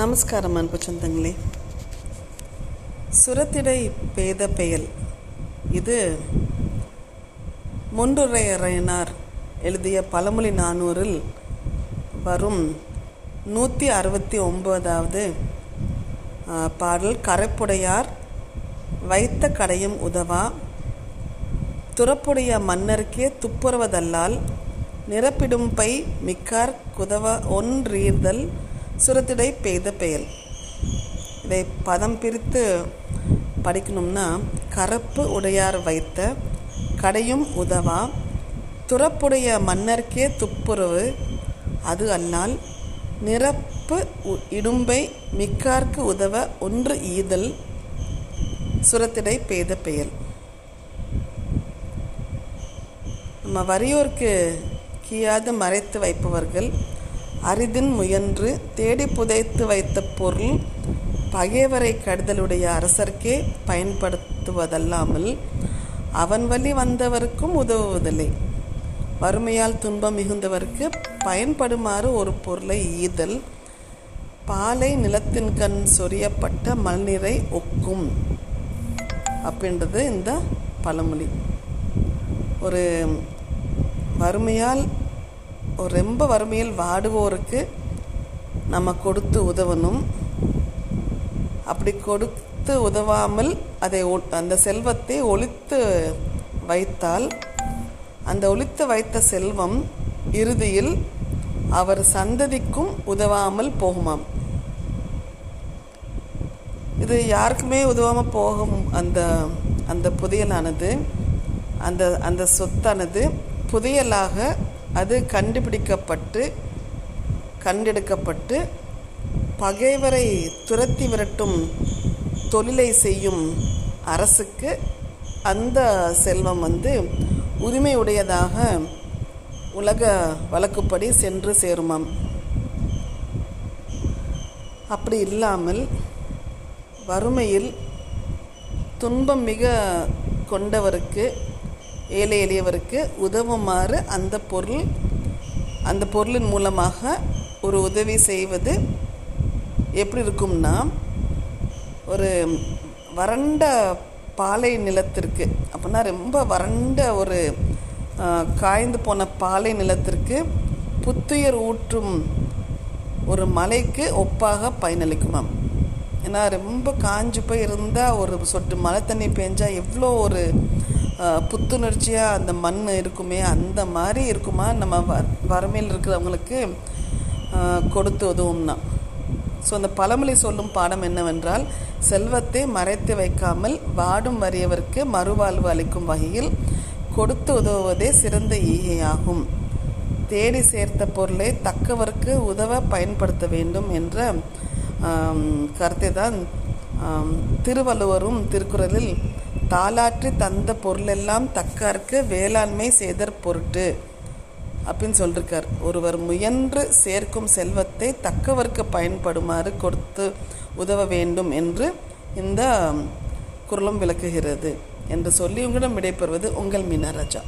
நமஸ்காரம் அன்பு சொந்தங்களே சுரத்திடை பேத பெயல் இது முன்றுரையரையனார் எழுதிய பழமொழி நானூறில் வரும் நூற்றி அறுபத்தி ஒன்பதாவது பாடல் கரைப்புடையார் வைத்த கடையும் உதவா துறப்புடைய மன்னருக்கே துப்புறுவதல்லால் நிரப்பிடும் பை மிக்கார் குதவ ஒன்றீர்தல் சிறுத்திடை பெய்த பெயல் இதை பதம் பிரித்து படிக்கணும்னா கருப்பு உடையார் வைத்த கடையும் உதவா துறப்புடைய மன்னர்க்கே துப்புரவு அது அல்லால் நிரப்பு இடும்பை மிக்கார்க்கு உதவ ஒன்று ஈதல் சுரத்திடை பேத பெயல் நம்ம வறியோர்க்கு கீயாது மறைத்து வைப்பவர்கள் அரிதின் முயன்று தேடி புதைத்து வைத்த பொருள் பகைவரை கடுதலுடைய அரசர்க்கே பயன்படுத்துவதல்லாமல் அவன் வழி வந்தவருக்கும் உதவுவதில்லை வறுமையால் துன்பம் மிகுந்தவருக்கு பயன்படுமாறு ஒரு பொருளை ஈதல் பாலை நிலத்தின் கண் சொரியப்பட்ட மல்நீரை ஒக்கும் அப்படின்றது இந்த பழமொழி ஒரு வறுமையால் ரொம்ப வறுமையில் வாடுவோருக்கு நம்ம கொடுத்து உதவணும் அப்படி கொடுத்து உதவாமல் அதை அந்த செல்வத்தை ஒழித்து வைத்தால் அந்த ஒழித்து வைத்த செல்வம் இறுதியில் அவர் சந்ததிக்கும் உதவாமல் போகுமாம் இது யாருக்குமே உதவாமல் போகும் அந்த அந்த புதையலானது அந்த அந்த சொத்தானது புதையலாக அது கண்டுபிடிக்கப்பட்டு கண்டெடுக்கப்பட்டு பகைவரை துரத்தி விரட்டும் தொழிலை செய்யும் அரசுக்கு அந்த செல்வம் வந்து உரிமையுடையதாக உலக வழக்குப்படி சென்று சேருமாம் அப்படி இல்லாமல் வறுமையில் துன்பம் மிக கொண்டவருக்கு ஏழை எளியவருக்கு உதவுமாறு அந்த பொருள் அந்த பொருளின் மூலமாக ஒரு உதவி செய்வது எப்படி இருக்கும்னா ஒரு வறண்ட பாலை நிலத்திற்கு அப்படின்னா ரொம்ப வறண்ட ஒரு காய்ந்து போன பாலை நிலத்திற்கு புத்துயர் ஊற்றும் ஒரு மலைக்கு ஒப்பாக பயனளிக்குமாம் ஏன்னா ரொம்ப காஞ்சு போய் இருந்தால் ஒரு சொட்டு மழை தண்ணி பெஞ்சால் எவ்வளோ ஒரு புத்துணர்ச்சியாக அந்த மண் இருக்குமே அந்த மாதிரி இருக்குமா நம்ம வ வறுமையில் இருக்கிறவங்களுக்கு கொடுத்து உதவும்னா ஸோ அந்த பழமொழி சொல்லும் பாடம் என்னவென்றால் செல்வத்தை மறைத்து வைக்காமல் வாடும் வறியவருக்கு மறுவாழ்வு அளிக்கும் வகையில் கொடுத்து உதவுவதே சிறந்த ஈகையாகும் தேடி சேர்த்த பொருளை தக்கவருக்கு உதவ பயன்படுத்த வேண்டும் என்ற கருத்தை தான் திருவள்ளுவரும் திருக்குறளில் தாலாற்றி தந்த பொருளெல்லாம் தக்கார்க்கு வேளாண்மை செய்தற் பொருட்டு அப்படின்னு சொல்லியிருக்கார் ஒருவர் முயன்று சேர்க்கும் செல்வத்தை தக்கவர்க்கு பயன்படுமாறு கொடுத்து உதவ வேண்டும் என்று இந்த குரலும் விளக்குகிறது என்று சொல்லி உங்களிடம் விடைபெறுவது உங்கள் மீனராஜா